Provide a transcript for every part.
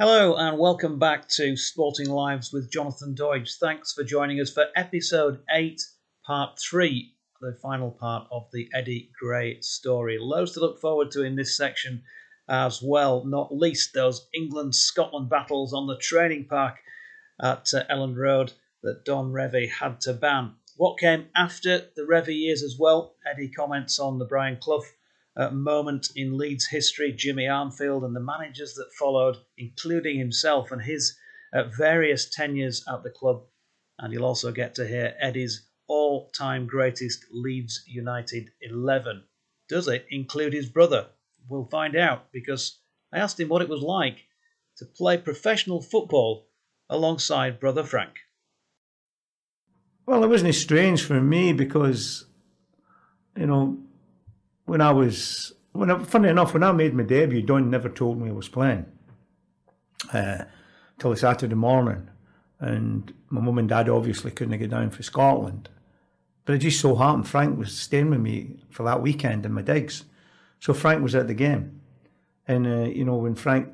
Hello and welcome back to Sporting Lives with Jonathan Doidge. Thanks for joining us for episode 8, part 3, the final part of the Eddie Gray story. Loads to look forward to in this section as well, not least those England Scotland battles on the training park at uh, Elland Road that Don Revie had to ban. What came after the Revie years as well? Eddie comments on the Brian Clough uh, moment in Leeds history, Jimmy Armfield, and the managers that followed, including himself and his uh, various tenures at the club. And you'll also get to hear Eddie's all time greatest Leeds United 11. Does it include his brother? We'll find out because I asked him what it was like to play professional football alongside brother Frank. Well, it wasn't strange for me because, you know, when I was, when I, funny enough, when I made my debut, Don never told me I was playing uh, till Saturday morning. And my mum and dad obviously couldn't get down for Scotland. But it just so happened Frank was staying with me for that weekend in my digs. So Frank was at the game. And, uh, you know, when Frank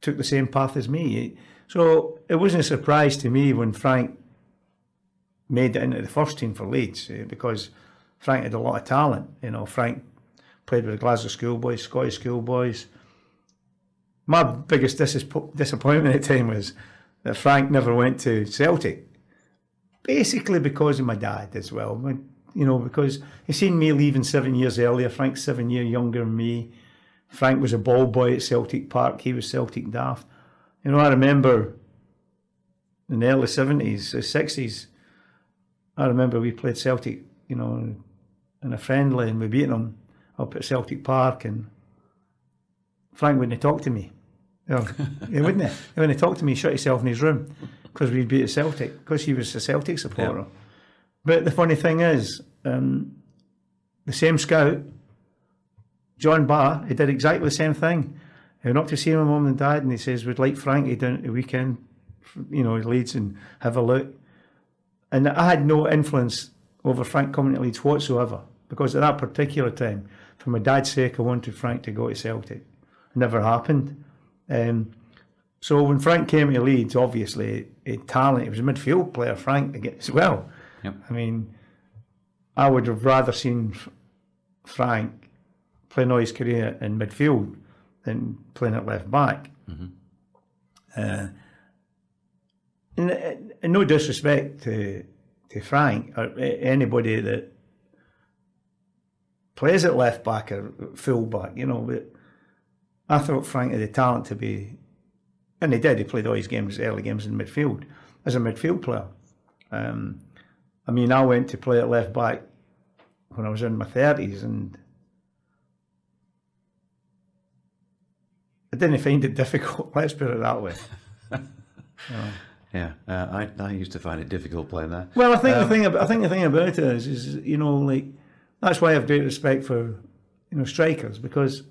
took the same path as me, so it wasn't a surprise to me when Frank made it into the first team for Leeds uh, because Frank had a lot of talent. You know, Frank played with the Glasgow schoolboys, Scottish schoolboys. My biggest dis- disappointment at the time was that Frank never went to Celtic. Basically because of my dad as well. My, you know, because he seen me leaving seven years earlier. Frank's seven years younger than me. Frank was a ball boy at Celtic Park. He was Celtic daft. You know, I remember in the early 70s, 60s, I remember we played Celtic, you know, in a friendly and we beat them up at Celtic Park and Frank wouldn't talk to me. Know, he wouldn't. He wouldn't talk to me. He shut himself in his room because we'd beat Celtic because he was a Celtic supporter. Yeah. But the funny thing is, um, the same scout, John Barr, he did exactly the same thing. He went up to see my mum and dad and he says, We'd like Frankie down at the weekend, you know, Leeds and have a look. And I had no influence over Frank coming to Leeds whatsoever because at that particular time, for my dad's sake, I wanted Frank to go to Celtic. It never happened. Um, so when Frank came to Leeds, obviously, a talent, he was a midfield player, Frank, as well. Yep. I mean, I would have rather seen Frank playing all his career in midfield than playing at left back. Mm-hmm. Uh, and, and no disrespect to to Frank or anybody that plays at left back or full back, you know. But I thought Frank had the talent to be, and he did. He played all his games, early games in midfield as a midfield player. Um, I mean, I went to play at left back when I was in my thirties, and I didn't find it difficult. Let's put it that way. you know. Yeah, uh, I I used to find it difficult playing there. Well, I think um, the thing I think the thing about it is is you know like that's why I have great respect for you know strikers because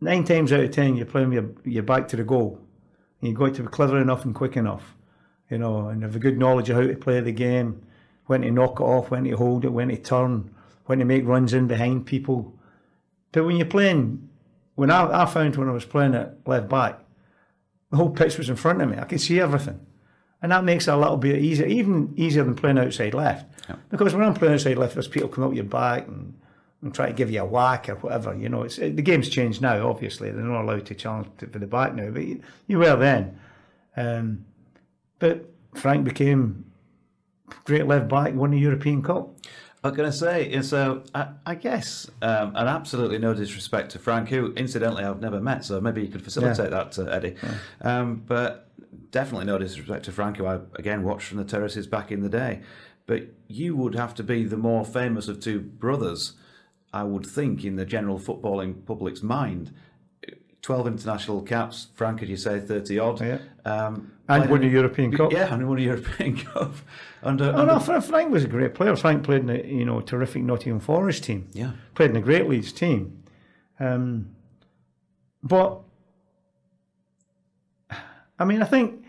nine times out of ten you're playing your your back to the goal. And you've got to be clever enough and quick enough, you know, and have a good knowledge of how to play the game, when to knock it off, when to hold it, when to turn, when to make runs in behind people. But when you're playing, when I, I found when I was playing at left back, the whole pitch was in front of me. I could see everything. And that makes it a little bit easier, even easier than playing outside left. Yeah. Because when I'm playing outside left, there's people come up your back and, and try to give you a whack or whatever. You know, it's it, the game's changed now. Obviously, they're not allowed to challenge for the back now, but you, you were then. Um, but Frank became great left back, won the European Cup. I was going to say, so I, I guess, um, and absolutely no disrespect to Frank, who incidentally I've never met, so maybe you could facilitate yeah. that, uh, Eddie. Yeah. Um, but definitely no disrespect to Frank, who I again watched from the terraces back in the day. But you would have to be the more famous of two brothers, I would think, in the general footballing public's mind. 12 international caps, Frank, as you say, 30 odd. Yeah. Um, and won a European Cup. Yeah, and won a European Cup. Under, oh, under... no, Frank was a great player. Frank played in a you know, terrific Nottingham Forest team. Yeah. Played in a great Leeds team. Um, but, I mean, I think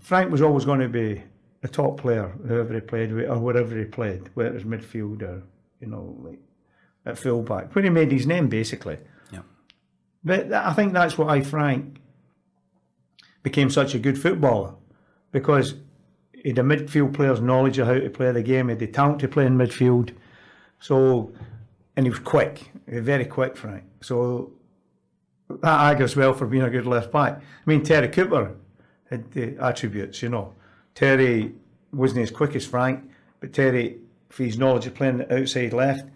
Frank was always going to be a top player, whoever he played with, or wherever he played, whether it was midfield or, you know, like at fullback, when he made his name, basically. But I think that's why Frank became such a good footballer because he had a midfield player's knowledge of how to play the game, he had the talent to play in midfield. So, and he was quick, very quick, Frank. So that argues well for being a good left back. I mean, Terry Cooper had the attributes, you know. Terry wasn't as quick as Frank, but Terry, for his knowledge of playing outside left,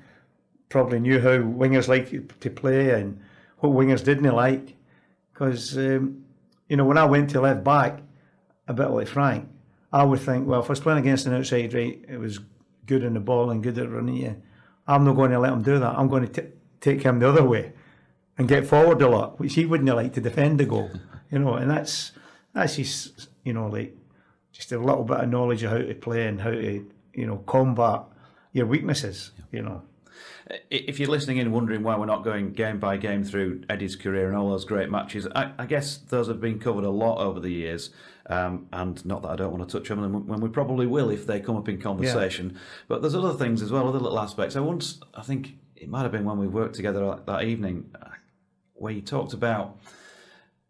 probably knew how wingers like to play and what wingers didn't like. Because, um, you know, when I went to left back, a bit like Frank, I would think, well, if I was playing against an outside right, it was good in the ball and good at running you. I'm not going to let him do that. I'm going to t- take him the other way and get forward a lot, which he wouldn't like to defend the goal, you know. And that's that's just you know like just a little bit of knowledge of how to play and how to you know combat your weaknesses, you know. If you're listening in wondering why we're not going game by game through Eddie's career and all those great matches, I, I guess those have been covered a lot over the years. Um, and not that I don't want to touch on them when we probably will if they come up in conversation. Yeah. But there's other things as well, other little aspects. I once, I think it might have been when we worked together that evening, uh, where you talked about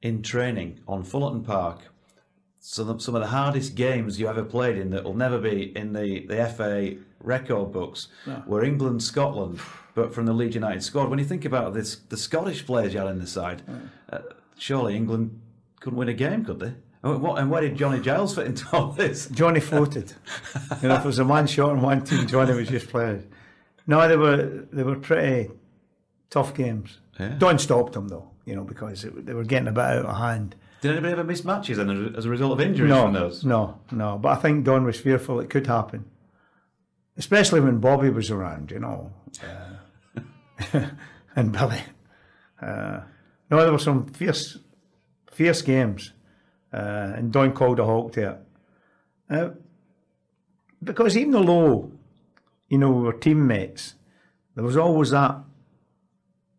in training on Fullerton Park some some of the hardest games you ever played in that will never be in the, the FA record books no. were England Scotland, but from the Leeds United squad. When you think about this, the Scottish players you had in the side, uh, surely England couldn't win a game, could they? And, what, and where did Johnny Giles fit into all this? Johnny floated. you know, if it was a man short on one team, Johnny was just playing. No, they were they were pretty tough games. Yeah. Don stopped them though, you know, because it, they were getting a bit out of hand. Did anybody ever miss matches and as a result of injuries no, from those? No, no. But I think Don was fearful it could happen, especially when Bobby was around, you know, uh, and Billy. Uh, no, there were some fierce, fierce games, uh, and Don called a halt to it. Uh, because even though, you know, we were teammates, there was always that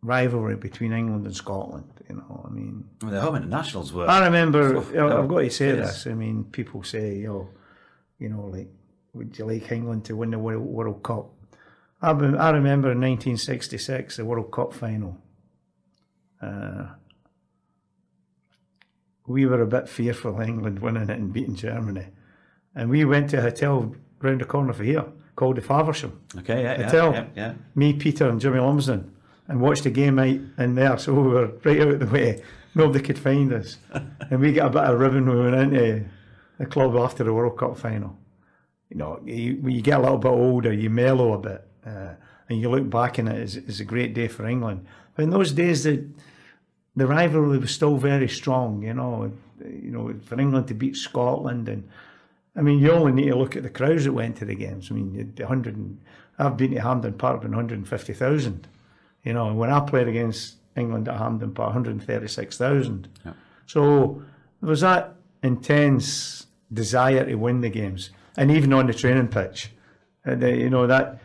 rivalry between England and Scotland. You know, I mean, well, the home internationals were. I remember. I've got to say this. I mean, people say, "Oh, you know, like, would you like England to win the World, World Cup?" I, I remember in 1966, the World Cup final. Uh, we were a bit fearful England winning it and beating Germany, and we went to a hotel round the corner from here called the Faversham. Okay, yeah, hotel. yeah, yeah, yeah. Me, Peter, and Jimmy Lumsden and watched the game out in there. So we were right out of the way. Nobody could find us. and we got a bit of ribbon when we went into the club after the World Cup final. You know, you, when you get a little bit older, you mellow a bit. Uh, and you look back and it is, a great day for England. But in those days, the, the rivalry was still very strong, you know. You know, for England to beat Scotland and I mean, you only need to look at the crowds that went to the games. I mean, the hundred. I've been to Hampden Park, been hundred and fifty thousand. You know, when I played against England at Hampden Park, 136,000. Yeah. So there was that intense desire to win the games, and even on the training pitch, and, uh, you know that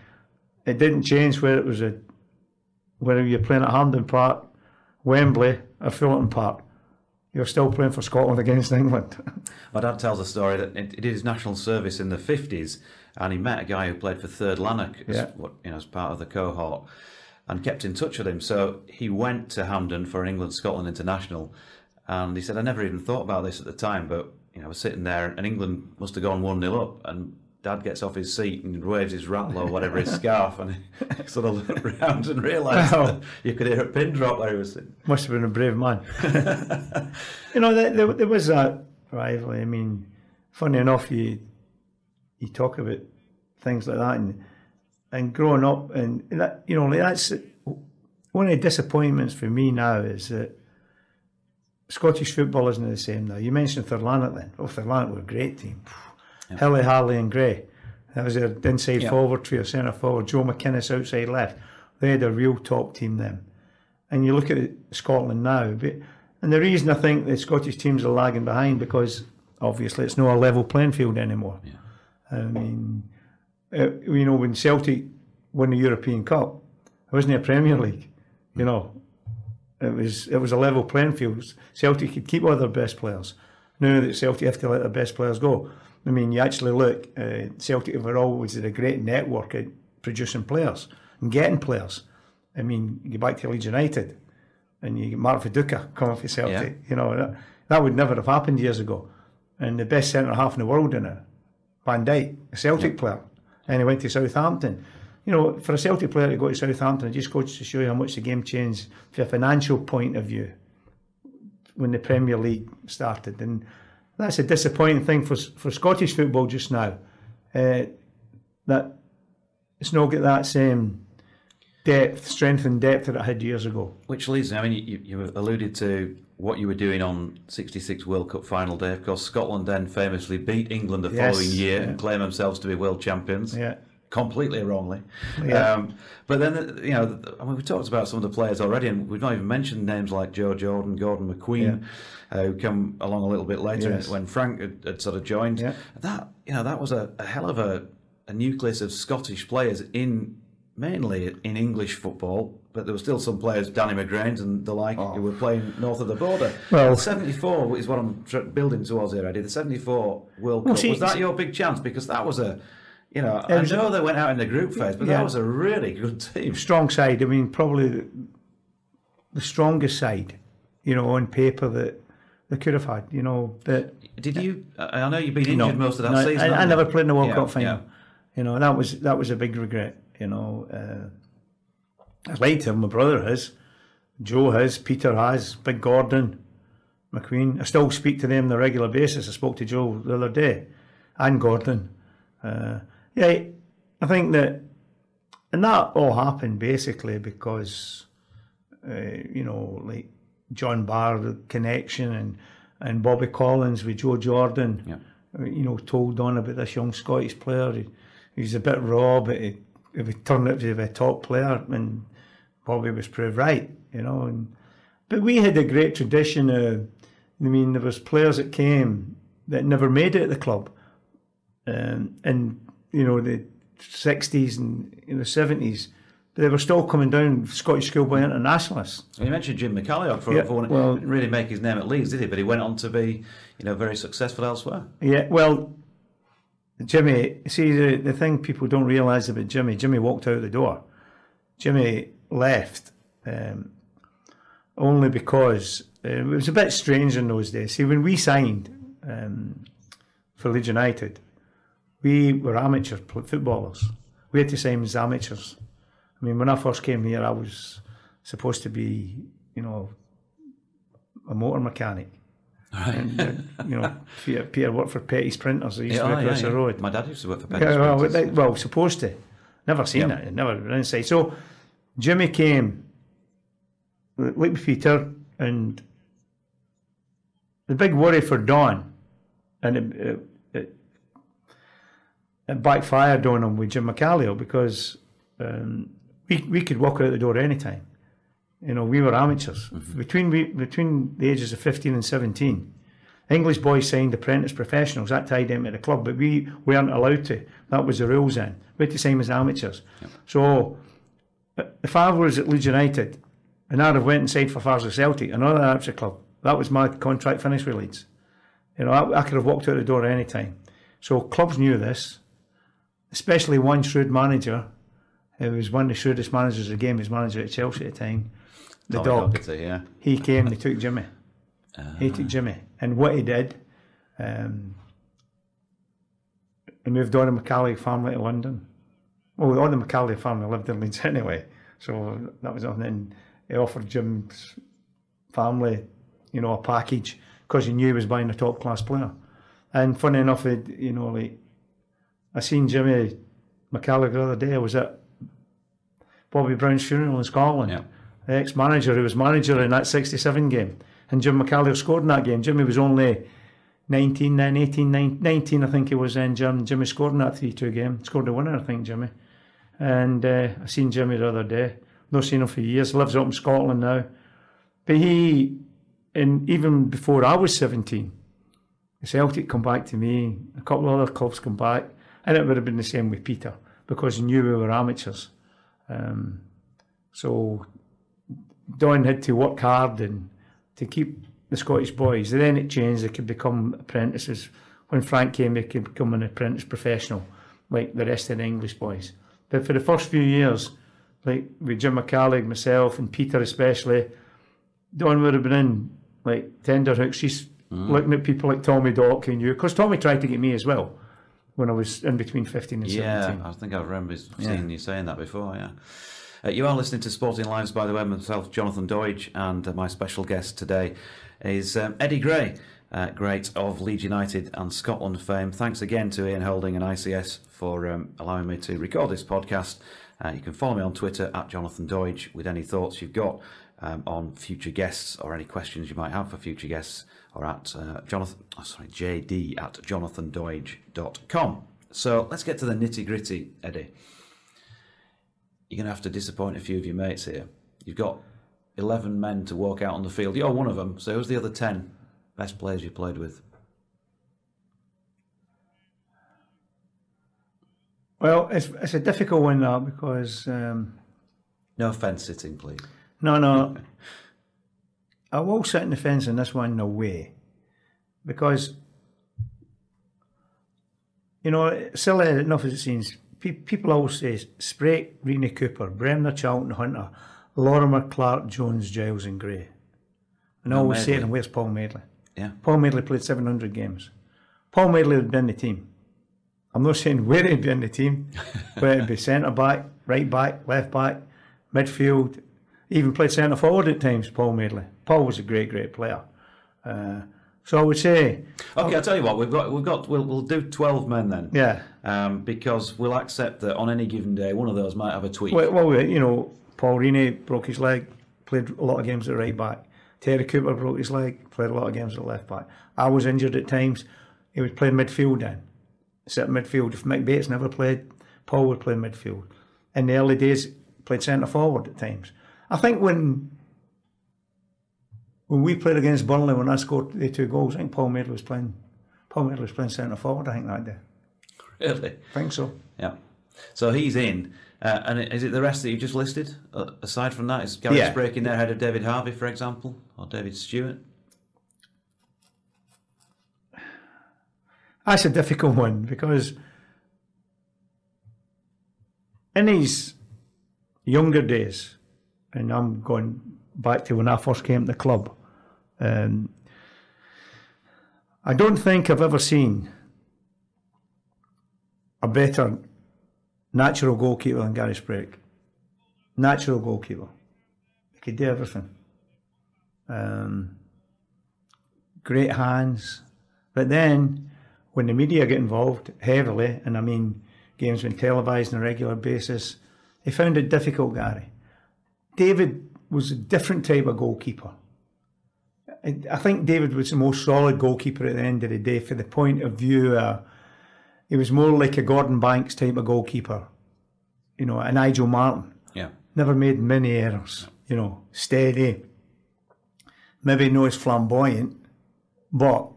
it didn't change where it was a whether you're playing at Hampden Park, Wembley, or Fullerton Park. You're still playing for Scotland against England. My dad tells a story that he did his national service in the 50s and he met a guy who played for Third Lanark as, yeah. you know, as part of the cohort and kept in touch with him. So he went to Hampden for an England Scotland International, and he said, "I never even thought about this at the time, but I was sitting there, and England must have gone one 0 up, and." Dad gets off his seat and waves his rattle or whatever his scarf, and he sort of looked around and realised you could hear a pin drop where he was sitting. Must have been a brave man. you know, there, there, there was that rivalry. I mean, funny enough, you you talk about things like that, and and growing up, and that you know that's one of the disappointments for me now is that Scottish football isn't the same now. You mentioned Third Lanark then. Oh, Third Lanark were a great team. Yep. Hilley, Harley, and Gray. That was their inside yep. forward trio, centre forward. Joe McInnes outside left. They had a real top team then. And you look at Scotland now, but, and the reason I think the Scottish teams are lagging behind because obviously it's not a level playing field anymore. Yeah. I mean, uh, you know, when Celtic won the European Cup, it wasn't a Premier League. You know, it was it was a level playing field. Celtic could keep all their best players. Now that Celtic have to let their best players go. I mean, you actually look, uh, Celtic have always a great network at producing players and getting players. I mean, you go back to Leeds United. and you get Mark Viduka coming for Celtic. You know that, that would never have happened years ago. And the best centre half in the world in it, Van Dijk, a Celtic player, and he went to Southampton. You know, for a Celtic player to go to Southampton, it just goes to show you how much the game changed from a financial point of view when the Premier League started, and that's a disappointing thing for for Scottish football just now. Uh, that it's not got that same depth, strength, and depth that it had years ago. Which leads, I mean, you, you alluded to what you were doing on 66 World Cup final day. Of course, Scotland then famously beat England the Yes, following year yeah. and claim themselves to be world champions. Yeah. Completely wrongly. Yeah. Um, but then, you know, I mean, we talked about some of the players already, and we've not even mentioned names like Joe Jordan, Gordon McQueen, uh, who come along a little bit later Yes. when Frank had, had sort of joined. Yeah. That, you know, that was a, a hell of a, a nucleus of Scottish players in mainly in English football, but there were still some players, Danny McGrains and the like, who were playing north of the border. Well- 74 is what I'm building towards here, Eddie. The 74 World Well, Cup. see- was that your big chance? Because that was a, you know, I know they went out in the group phase, but Yeah. that was a really good team. strong side. I mean, probably the, the strongest side, you know, on paper that they could have had. You know, that Did you? I I know you've been injured most of that no, season. I, I never played in the World Yeah, Cup final. yeah. You know, that was that was a big regret. You know, uh, like to my brother has, Joe has, Peter has, Big Gordon, McQueen. I still speak to them on a regular basis. I spoke to Joe the other day, and Gordon. Uh, yeah, I think that, and that all happened basically because, uh, you know, like John Barr, the connection, and and Bobby Collins with Joe Jordan. Yeah. uh, You know, told on about this young Scottish player. He, he's a bit raw, but he, he would turn out to be a top player, and Bobby was proved right. You know, and but we had a great tradition. Of, I mean, there was players that came that never made it at the club, um, and you know the sixties and in the seventies. They were still coming down Scottish schoolboy internationalists. You mentioned Jim McCalliog for, Yeah, for one. well- didn't really make his name at Leeds, did he? But he went on to be, you know, very successful elsewhere. Yeah, well, Jimmy, see, the, the thing people don't realise about Jimmy, Jimmy walked out the door. Jimmy left um, only because uh, it was a bit strange in those days. See, when we signed um, for Leeds United, we were amateur footballers. We had to sign as amateurs. I mean, when I first came here, I was supposed to be, you know, a motor mechanic. And, uh, you know, Peter, Peter worked for Petty's Printers. They used to oh, work across the road. My dad used to work for Petty Yeah, well, Sprinters. they- well, supposed to. Never seen Yeah. it. Never been inside. So Jimmy came, like with Peter, and the big worry for Don, and it, it, it, backfired on him with Jim McCalliog because um, we we could walk out the door anytime. You know, we were amateurs between we, between the ages of fifteen and seventeen. English boys signed apprentice professionals. That tied them to the club, but we weren't allowed to. That was the rules then. We had to sign as amateurs. So uh, if I was at Leeds United and I'd have went and signed for Farsley Celtic, another amateur club, that was my contract finish with Leeds. You know, I, I could have walked out the door at any time. So clubs knew this, especially one shrewd manager, who was one of the shrewdest managers of the game, he was manager at Chelsea at the time, the Tommy dog. Docherty, yeah. He came, they took Jimmy. He took Jimmy. And what he did, um, he moved on the McCalliog family to London. Well, all the McCalliog family lived in Leeds anyway. So that was something. And he offered Jim's family, you know, a package because he knew he was buying a top class player. And funny enough, it, you know, like, I seen Jimmy McCalliog the other day. I was at Bobby Brown's funeral in Scotland Yeah. the ex-manager who was manager in that 67 game. And Jim McCallister scored in that game. Jimmy was only 19 then, 18, 19, 19 I think he was then, Jim. Jimmy scored in that 3-2 game. Scored the winner, I think, Jimmy. And uh, I seen Jimmy the other day. Not seen him for years. Lives up in Scotland now. But he, and even before I was 17, Celtic come back to me, a couple of other clubs come back, and it would have been the same with Peter because he knew we were amateurs. Um, so Don had to work hard and to keep the Scottish boys. And then it changed; they could become apprentices. When Frank came, they could become an apprentice professional, like the rest of the English boys. But for the first few years, like with Jim McCalliog, myself, and Peter especially, Don would have been in like tender hooks. She's looking at people like Tommy Dock and you, because Tommy tried to get me as well when I was in between 15 and Yeah, 17. I think I remember seeing you saying that before. Yeah. Uh, you are listening to Sporting Lives, by the way. Myself, Jonathan Doidge, and uh, my special guest today is um, Eddie Gray, uh, great of Leeds United and Scotland fame. Thanks again to Ian Holding and ICS for um, allowing me to record this podcast. Uh, you can follow me on Twitter at Jonathan Doidge with any thoughts you've got um, on future guests or any questions you might have for future guests or at uh, Jonathan, oh, sorry, jd at jonathandoidge.com. So let's get to the nitty gritty, Eddie. You're going to have to disappoint a few of your mates here. You've got 11 men to walk out on the field. You're one of them. So who's the other 10 best players you played with? Well, it's, it's a difficult one now because, um, No offence sitting, please. no, no, I will sit in the fence in this one in a way because, you know, silly enough as it seems, pe- people always say Sprake, Reaney Cooper, Bremner, Charlton, Hunter, Lorimer, Clark, Jones, Giles, and Gray. And I always say to them, where's Paul Madeley? Yeah. Paul Madeley played 700 games. Paul Madeley would be in the team. I'm not saying where he'd be in the team, but it'd be centre back, right back, left back, midfield, even played centre forward at times, Paul Madeley. Paul was a great, great player. Uh, so I would say, Okay, I'll tell you what. We've got. We've got. We'll, we'll do twelve men then. yeah. Um, because we'll accept that on any given day, one of those might have a tweak. Well, well you know, Paul Reaney broke his leg, played a lot of games at right back. Terry Cooper broke his leg, played a lot of games at left back. I was injured at times. He was playing midfield then. Sit midfield. If Mick Bates never played, Paul would play midfield. In the early days, played centre forward at times. I think when when we played against Burnley, when I scored the two goals, I think Paul Madeley was playing. Paul Madeley was playing centre forward. I think that day. really. I think so. Yeah. So he's in. Uh, and is it the rest that you just listed? Uh, aside from that, is Gary Yeah. Sprake in there ahead of David Harvey, for example, or David Stewart? That's a difficult one because in his younger days, and I'm going back to when I first came to the club, um, I don't think I've ever seen a better natural goalkeeper than Gary Sprake. Natural goalkeeper. He could do everything. Um, great hands. But then, when the media get involved heavily, and I mean games been televised on a regular basis, they found it difficult, Gary. David was a different type of goalkeeper. I I think David was the most solid goalkeeper at the end of the day, for the point of view, uh, he was more like a Gordon Banks type of goalkeeper, you know, a Nigel Martyn Yeah. never made many errors, you know, steady. Maybe not as flamboyant, but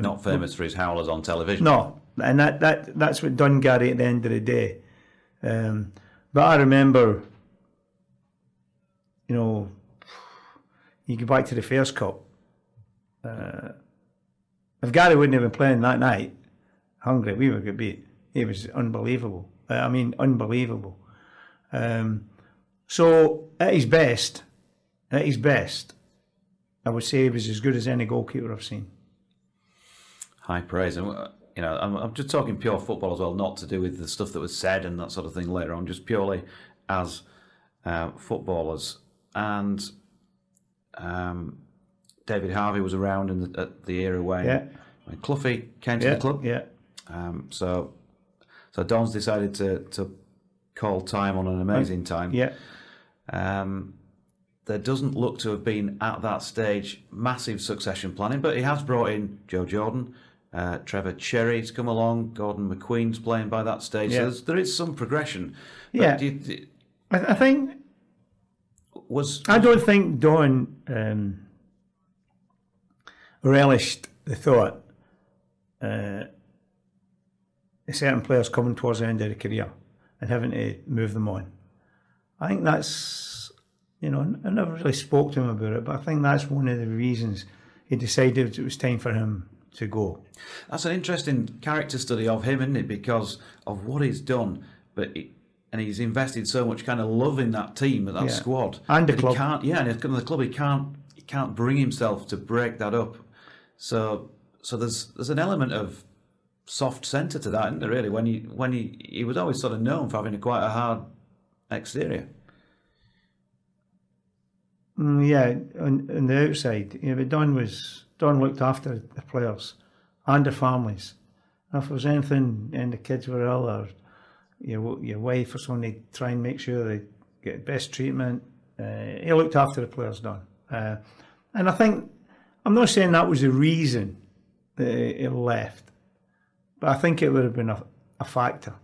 Not famous for his howlers on television. no, and that, that that's what done Gary at the end of the day. Um, but I remember, you know, you go back to the first cup. Uh, if Gary wouldn't have been playing that night, hungry, we would get beat. It was unbelievable. Uh, I mean, unbelievable. Um, so at his best, at his best, I would say he was as good as any goalkeeper I've seen. High praise. And, uh, you know, I'm, I'm just talking pure football as well, not to do with the stuff that was said and that sort of thing later on, just purely as uh, footballers. And um, David Harvey was around in the, at the era when, Yeah. when Cloughie came to Yeah, the club. yeah. Um, so, so Don's decided to, to call time on an amazing time. Yeah, Um, there doesn't look to have been at that stage massive succession planning, but he has brought in Joe Jordan, uh, Trevor Cherry's come along, Gordon McQueen's playing by that stage. Yeah. So there's, some progression. But Yeah. do you- I, I think was I don't think Don um, relished the thought uh, of certain players coming towards the end of their career and having to move them on. I think that's, you know, I never really spoke to him about it, but I think that's one of the reasons he decided it was time for him to go. that's an interesting character study of him, isn't it? Because of what he's done, but it, and he's invested so much kind of love in that team, that Yeah. squad, And the club. He can't, yeah, and the club he can't he can't bring himself to break that up. So so there's there's an element of soft centre to that, isn't there? Really, when he when he he was always sort of known for having a quite a hard exterior. Mm, yeah, on, on the outside, you know, but Don was Don looked after the players and the families. And if there was anything and the kids were ill or your your wife or they'd try and make sure they get the best treatment. Uh, he looked after the players, Don. Uh, and I think I'm not saying that was the reason that he he left, but I think it would have been a, a factor,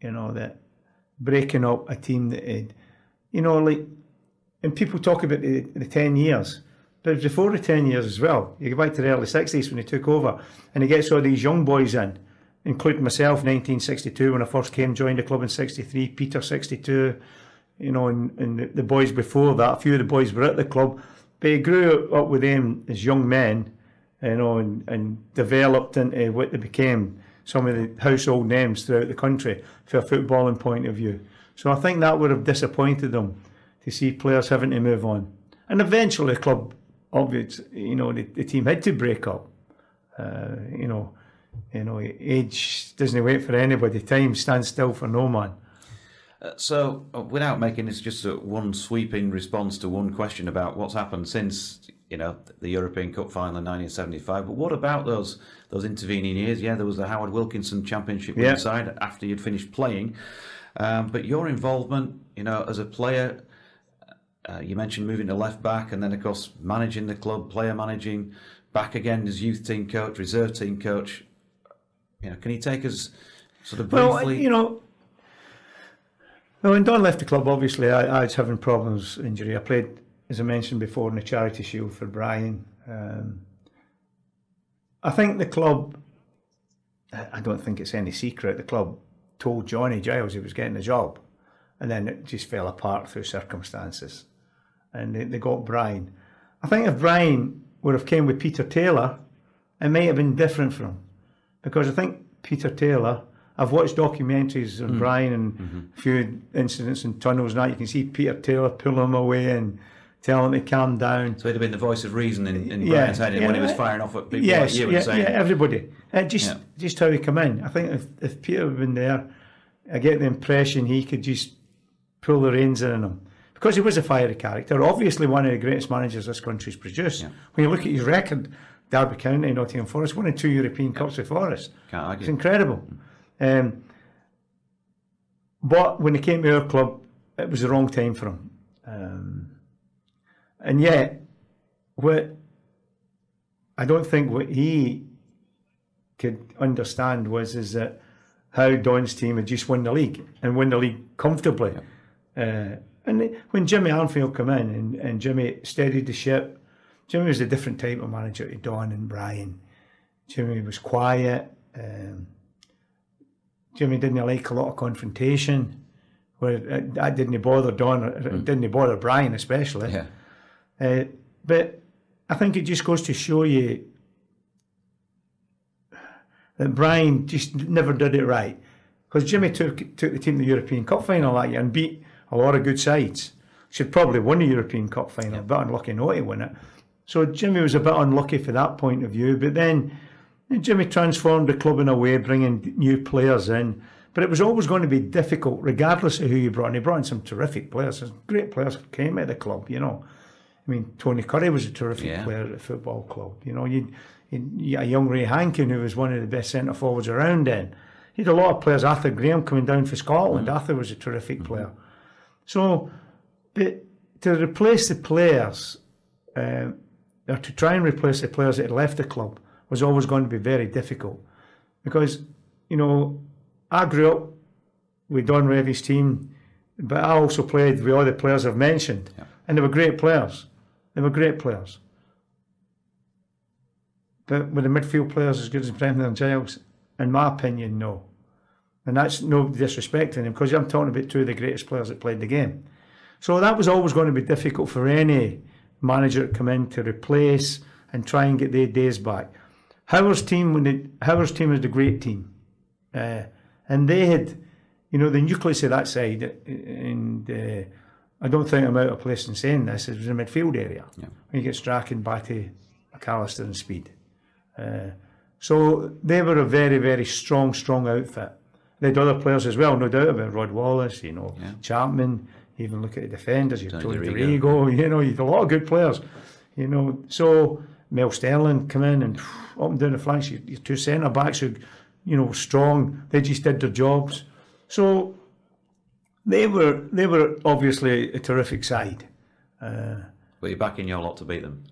you know, that breaking up a team that had, you know, like and people talk about the, the 10 years, but was before the 10 years as well. You go back to the early 60s when he took over, and he gets all these young boys in, including myself, 1962, when I first came, joined the club in 63, Peter, 62, you know, and, and the, the boys before that, a few of the boys were at the club, but he grew up with them as young men, you know, and, and developed into what they became some of the household names throughout the country for a footballing point of view. So I think that would have disappointed them to see players having to move on. And eventually the club, obviously, you know, the, the team had to break up. Uh, you know, you know, age doesn't wait for anybody. Time stands still for no man. Uh, so, uh, without making this just a one sweeping response to one question about what's happened since you know the European Cup final in 1975, but what about those those intervening years? Yeah, there was the Howard Wilkinson Championship Yeah. side after you'd finished playing, um, but your involvement, you know, as a player, uh, you mentioned moving to left back, and then of course managing the club, player managing, back again as youth team coach, reserve team coach. You know, can you take us sort of briefly? Well, you know, well, when Don left the club, obviously I, I was having problems injury. I played, as I mentioned before, in the Charity Shield for Brian. Um, I think the club, I I don't think it's any secret, the club told Johnny Giles he was getting a job, and then it just fell apart through circumstances, and they, they got Brian. I think if Brian would have came with Peter Taylor, it might have been different for him, because I think Peter Taylor. I've watched documentaries on Brian and a few incidents in tunnels. Now you can see Peter Taylor pull him away and tell him to calm down. so he'd have been the voice of reason in, in Yeah, Brian's head when he was firing off at people yes, like you yeah, saying, yeah, everybody. Uh, just Yeah. just how he come in. I think if, if Peter had been there, I get the impression he could just pull the reins in on him. Because he was a fiery character, obviously one of the greatest managers this country's produced. When you look at his record, Derby County, Nottingham Forest, won in two European Cups with Forest. Can't argue. It's incredible. Um, but when he came to our club, it was the wrong time for him. Um, and yet, what I don't think what he could understand was is that how Don's team had just won the league and won the league comfortably. Uh, and when Jimmy Armfield came in and, and Jimmy steadied the ship, Jimmy was a different type of manager to Don and Brian. Jimmy was quiet. Um, Jimmy didn't like a lot of confrontation. Where it, that didn't bother Don, it didn't bother Brian especially. yeah, Uh, but I think it just goes to show you that Brian just never did it right. Because Jimmy took took the team to the European Cup final that year and beat a lot of good sides. Should probably won the European Cup final, but unlucky not to win it. So Jimmy was a bit unlucky for that point of view. But then Jimmy transformed the club in a way, bringing new players in. But it was always going to be difficult, regardless of who you brought in. He brought in some terrific players. Some great players came at the club, you know. I mean, Tony Currie was a terrific Yeah. player at the football club. You know, you a young Ray Hankin who was one of the best centre forwards around then. He had a lot of players. Arthur Graham coming down for Scotland. Mm. Arthur was a terrific mm-hmm. player. So, but to replace the players, uh, or to try and replace the players that had left the club, was always going to be very difficult. Because, you know, I grew up with Don Revie's team, but I also played with all the players I've mentioned, and they were great players. They were great players. But were the midfield players as good as Bremner and Giles? In my opinion, no. And that's no disrespecting him because I'm talking about two of the greatest players that played the game. So that was always going to be difficult for any manager to come in to replace and try and get their days back. Howard's team, when it, Howard's team was the great team, uh, and they had you know, the nucleus of that side, and uh, I don't think I'm out of place in saying this, it was the midfield area. Yeah. When you get Strachan, Batty, McAllister, and Speed. Uh, so they were a very, very strong, strong outfit. They had other players as well, no doubt about it. Rod Wallace, you know, Yeah. Chapman, even look at the defenders, you Tony Dorigo. You know, you had a lot of good players, you know. So Mel Sterland come in and up and down the flanks, your, your two centre backs who, you know, strong, they just did their jobs. So they were they were obviously a terrific side. Uh, but you're back in your lot to beat them.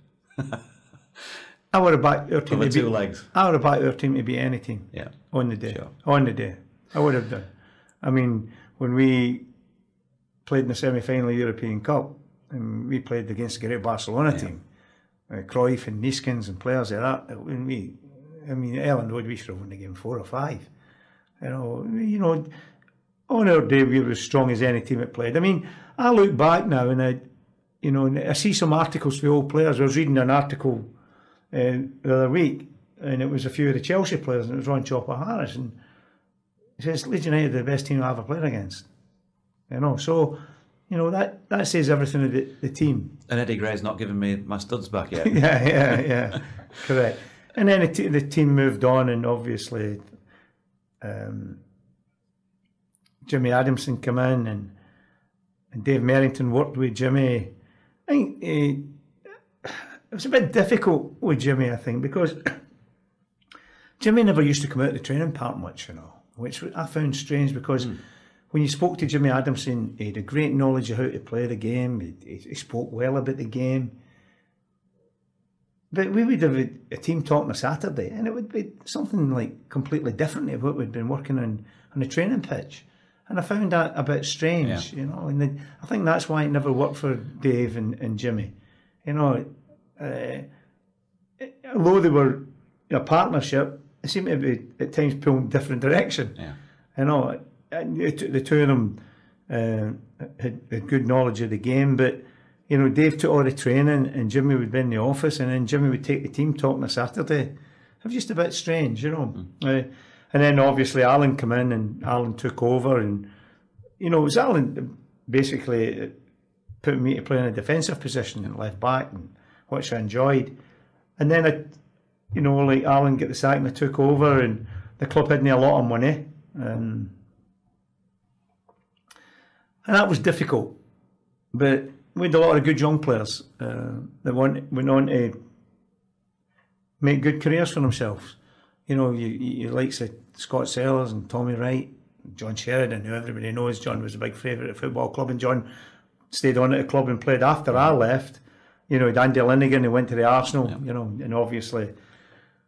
I would have backed our team Over to two beat, legs. I would have backed our team to beat any team. Yeah. on the day. Sure. On the day, I would have done. I mean, when we played in the semi-final European Cup, and we played against the great Barcelona team, uh, Cruyff and Neeskens and players like that. When we, I mean, Elland Road, we should have won the game four or five. You know, you know, on our day we were as strong as any team that played. I mean, I look back now and I, you know, and I see some articles for old players. I was reading an article uh, the other week, and it was a few of the Chelsea players, and it was Ron Chopper Harris, and he says Leeds United are the best team I ever played against. You know, so you know that that says everything of the, the team. And Eddie Gray's not given me my studs back yet. yeah, yeah, yeah, correct. And then the, t- the team moved on, and obviously, um, Jimmy Adamson came in, and and Dave Merrington worked with Jimmy. I think uh, it was a bit difficult with Jimmy, I think, because Jimmy never used to come out of the training park much, you know, which I found strange because. When you spoke to Jimmy Adamson, he had a great knowledge of how to play the game. He, he, spoke well about the game. But we would have a, a team talk on a Saturday, and it would be something like completely different to what we'd been working on on the training pitch. And I found that a bit strange, you know. And then I think that's why it never worked for Dave and, and Jimmy. You know, uh, although they were a partnership, they seemed to be at times pulling different direction. Yeah. You know, and the two the two of them uh, had, had good knowledge of the game, but you know, Dave took all the training, and Jimmy would be in the office, and then Jimmy would take the team talk on a Saturday. It was just a bit strange, you know. Uh, and then obviously Alan came in, and Alan took over, and you know, it was Alan basically put me to play in a defensive position and left back, and which I enjoyed. And then I, you know, like Alan get the sack, and I took over, and the club had me a lot of money. Um, and that was difficult. But we had a lot of good young players uh, that went, went on to make good careers for themselves. You know, you, you, you likes of Scott Sellers and Tommy Wright, John Sheridan, who everybody knows. John was a big favourite at football club, and John stayed on at the club and played after I left. You know, Andy Linighan, who went to the Arsenal, you know, and obviously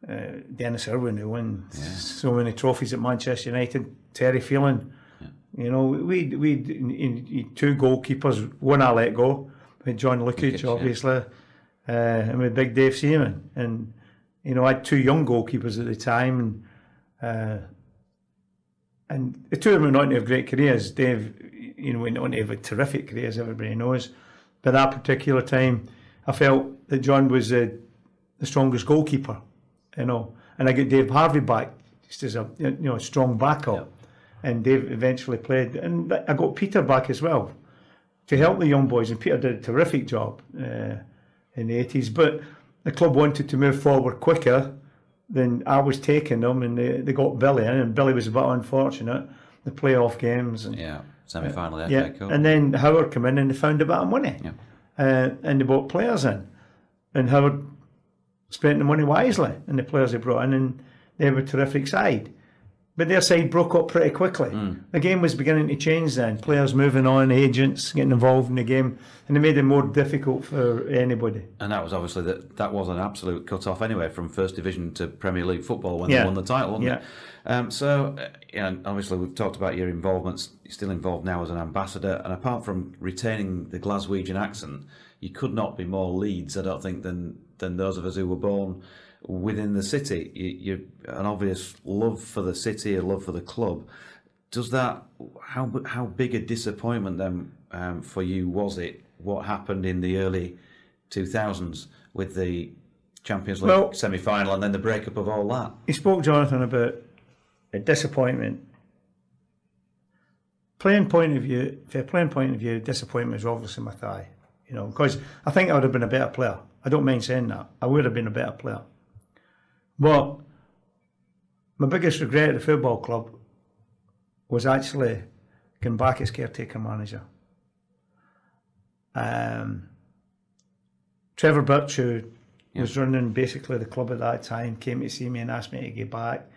uh, Denis Irwin, who won so many trophies at Manchester United, Terry Phelan. You know, we we in, in, two goalkeepers. One I let go, with John Lukic, Lukic, yeah. obviously, uh, and with Big Dave Seaman. And you know, I had two young goalkeepers at the time, and uh, and the two of them went on to have great careers. Dave, you know, went on to have a terrific career, as everybody knows. But that particular time, I felt that John was uh, the strongest goalkeeper, you know, and I got Dave Harvey back just as a you know strong backup and Dave eventually played. And I got Peter back as well to help the young boys, and Peter did a terrific job uh, in the 80s. But the club wanted to move forward quicker than I was taking them, and they, they got Billy in, and Billy was a bit unfortunate. The playoff games, and Yeah. Semi final, yeah, Cup. and then Howard came in and they found a bit of money, Yeah. uh, and they bought players in, and Howard spent the money wisely, and the players they brought in, and they were a terrific side. But their side broke up pretty quickly. The game was beginning to change then. Players moving on, agents getting involved in the game, and it made it more difficult for anybody. And that was obviously that that was an absolute cut off anyway from First Division to Premier League football when Yeah. they won the title. Wasn't Yeah. it? Um, so, uh, yeah, obviously we've talked about your involvements. You're still involved now as an ambassador, and apart from retaining the Glaswegian accent, you could not be more Leeds, I don't think, than than those of us who were born within the city. You, you're an obvious love for the city, a love for the club. Does that how how big a disappointment then um, for you was it? What happened in the early 2000s with the Champions League Well- semi final and then the breakup of all that? You spoke, Jonathan, about a disappointment. playing point of view, a playing point of view, disappointment was obviously my thigh. You know, because I think I would have been a better player. I don't mind saying that. I would have been a better player. But my biggest regret at the football club was actually going back as caretaker manager. Um, Trevor Birch, who yeah. was running basically the club at that time, came to see me and asked me to get back,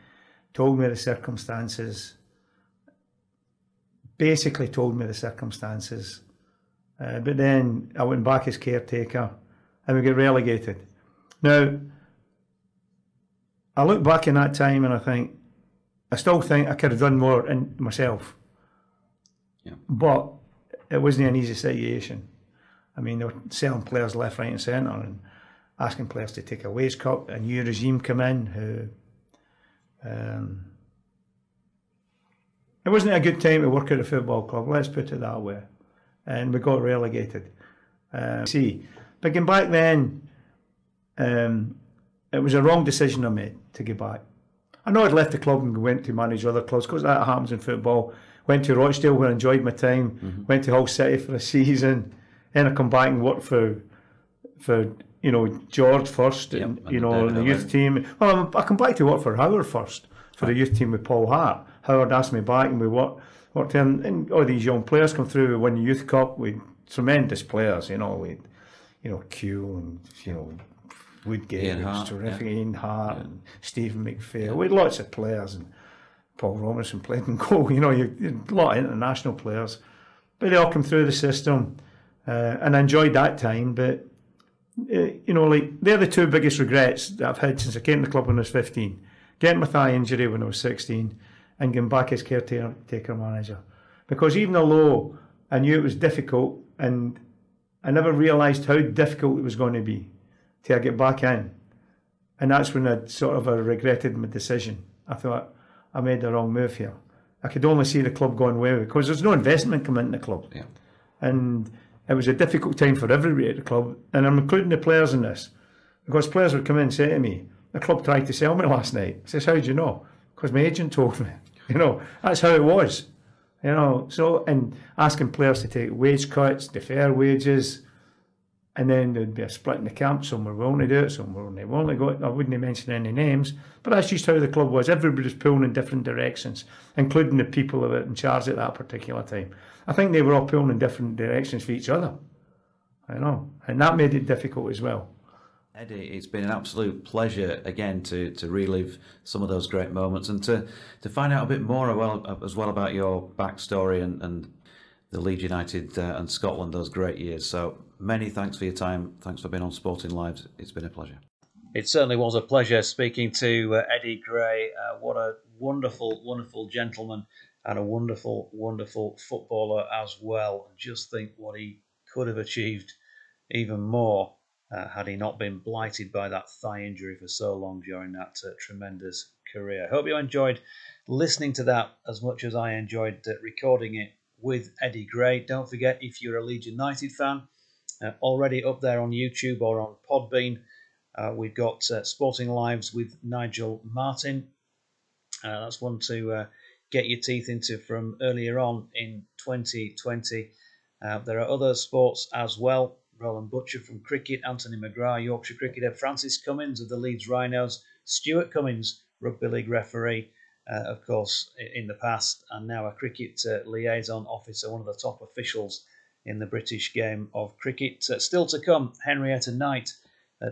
told me the circumstances, basically told me the circumstances. Uh, but then I went back as caretaker and we get relegated. Now, I look back in that time and I think, I still think I could have done more in myself. Yeah. But it wasn't an easy situation. I mean, they were selling players left, right, and centre and asking players to take a wage cut. A new regime come in who. Um, it wasn't a good time to work at a football club, let's put it that way. And we got relegated. Um, see, but back then, um, it was a wrong decision I made to go back. I know I'd left the club and went to manage other clubs because that happens in football. Went to Rochdale where I enjoyed my time. Mm-hmm. Went to Hull City for a season. Then I come back and work for for you know George first, yep, and you know the youth team. Well, I come back to work for Howard first for the youth team with Paul Hart. Howard asked me back, and we worked worked in, and all these young players come through. We won the youth cup with tremendous players. You know, with you know Q and you know Woodgate, Ian Harte, terrific. Yeah. Ian Harte yeah. and Stephen McPhail. Yeah. We had lots of players, and Paul Robinson played in goal. You know, you, you a lot of international players, but they all come through the system, uh, and I enjoyed that time. But uh, you know, like they're the two biggest regrets that I've had since I came to the club when I was fifteen. Getting my thigh injury when I was sixteen, and getting back as caretaker manager, because even though I knew it was difficult, and I never realised how difficult it was going to be till I get back in. And that's when I sort of I regretted my decision. I thought I made the wrong move here. I could only see the club going well because there's no investment coming into the club. Yeah. And it was a difficult time for everybody at the club. And I'm including the players in this. Because players would come in and say to me, the club tried to sell me last night. I says, How do you know? Because my agent told me. You know, that's how it was. You know, so and asking players to take wage cuts, defer wages, and then there'd be a split in the camp. Some were willing to do it, some were only willing to go. I wouldn't mention any names, but that's just how the club was. Everybody was pulling in different directions, including the people that were in charge at that particular time. I think they were all pulling in different directions for each other. I know, and that made it difficult as well. Eddie, it's been an absolute pleasure again to, to relive some of those great moments and to, to find out a bit more as well about your backstory and, and the Leeds United uh, and Scotland those great years. So many thanks for your time. Thanks for being on Sporting Lives. It's been a pleasure. It certainly was a pleasure speaking to uh, Eddie Gray. Uh, what a wonderful, wonderful gentleman and a wonderful, wonderful footballer as well. Just think what he could have achieved even more uh, had he not been blighted by that thigh injury for so long during that uh, tremendous career. I hope you enjoyed listening to that as much as I enjoyed uh, recording it with Eddie Gray. Don't forget, if you're a Leeds United fan, uh, already up there on YouTube or on Podbean. Uh, we've got uh, Sporting Lives with Nigel Martyn. That's one to get your teeth into from earlier on in 2020. Uh, there are other sports as well. Roland Butcher from cricket, Anthony McGrath, Yorkshire cricketer, Francis Cummins of the Leeds Rhinos, Stuart Cummings, rugby league referee, of course, in the past, and now a cricket liaison officer, one of the top officials in the British game of cricket. Uh, still to come, Henrietta Knight,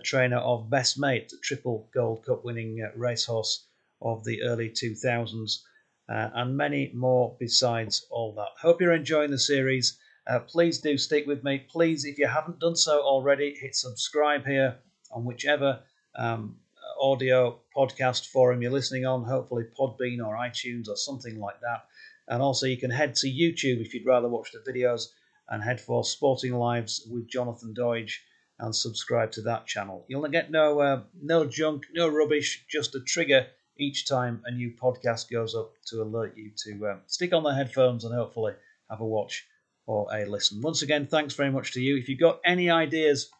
trainer of Best Mate, triple Gold Cup winning uh, racehorse of the early 2000s, uh, and many more besides all that. Hope you're enjoying the series. Uh, please do stick with me. Please, if you haven't done so already, hit subscribe here on whichever um, audio podcast forum you're listening on, hopefully Podbean or iTunes or something like that. And also, you can head to YouTube if you'd rather watch the videos and head for Sporting Lives with Jonathan Doidge and subscribe to that channel. You'll get no uh, no junk, no rubbish, just a trigger each time a new podcast goes up to alert you to uh, stick on the headphones and hopefully have a watch or a listen. Once again, thanks very much to you. If you've got any ideas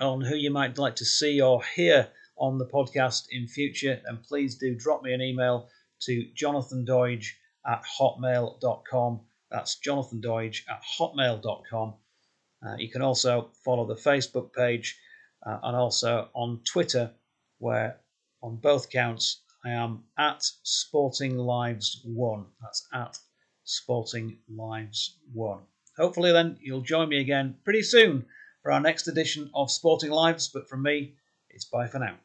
on who you might like to see or hear on the podcast in future, then please do drop me an email to jonathandoidge at hotmail.com. That's Jonathan Doidge at hotmail.com. Uh, you can also follow the Facebook page uh, and also on Twitter, where on both counts I am at Sporting Lives One. That's at Sporting Lives One. Hopefully, then you'll join me again pretty soon for our next edition of Sporting Lives. But from me, it's bye for now.